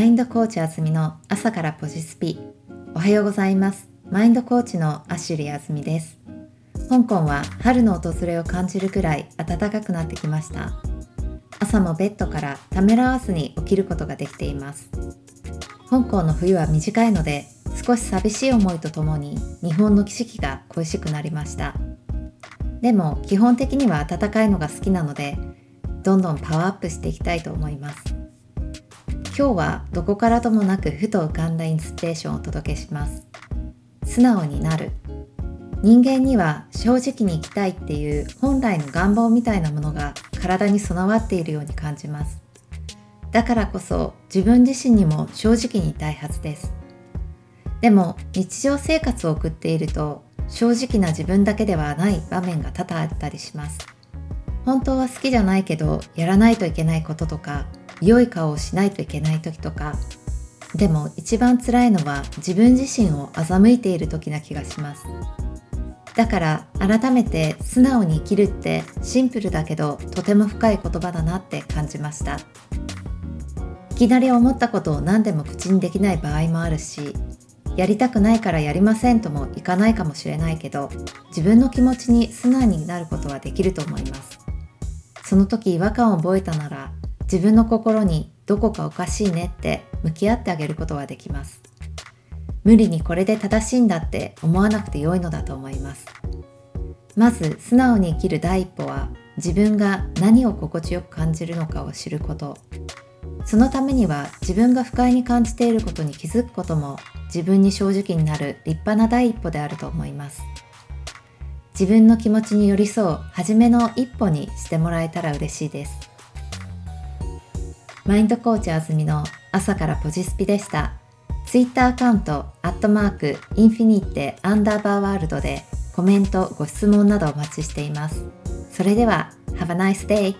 マインドコーチあずみの朝からポジスピ。おはようございます。マインドコーチのアシュリーあずみです。香港は春の訪れを感じるくらい暖かくなってきました。朝もベッドからためらわずに起きることができています。香港の冬は短いので少し寂しい思いとともに日本の景色が恋しくなりました。でも基本的には暖かいのが好きなのでどんどんパワーアップしていきたいと思います。今日はどこからともなくふと浮かんだインスピレーションをお届けします。素直になる。人間には正直に生きたいっていう本来の願望みたいなものが体に備わっているように感じます。だからこそ自分自身にも正直にいたいはずです。でも日常生活を送っていると正直な自分だけではない場面が多々あったりします。本当は好きじゃないけどやらないといけないこととか良い顔をしないといけない時とかでも一番辛いのは自分自身を欺いている時な気がします。だから改めて素直に生きるってシンプルだけどとても深い言葉だなって感じました。いきなり思ったことを何でも口にできない場合もあるしやりたくないからやりませんともいかないかもしれないけど自分の気持ちに素直になることはできると思います。その時違和感を覚えたなら自分の心にどこかおかしいねって向き合ってあげることはできます。無理にこれで正しいんだって思わなくて良いのだと思います。まず素直に生きる第一歩は自分が何を心地よく感じるのかを知ること。そのためには自分が不快に感じていることに気づくことも自分に正直になる立派な第一歩であると思います。自分の気持ちに寄り添う初めの一歩にしてもらえたら嬉しいです。マインドコーチあずみの朝からポジスピでした。ツイッターアカウント、アットマーク、インフィニッテ、アンダーバーワールドでコメント、ご質問などお待ちしています。それでは、Have a nice day!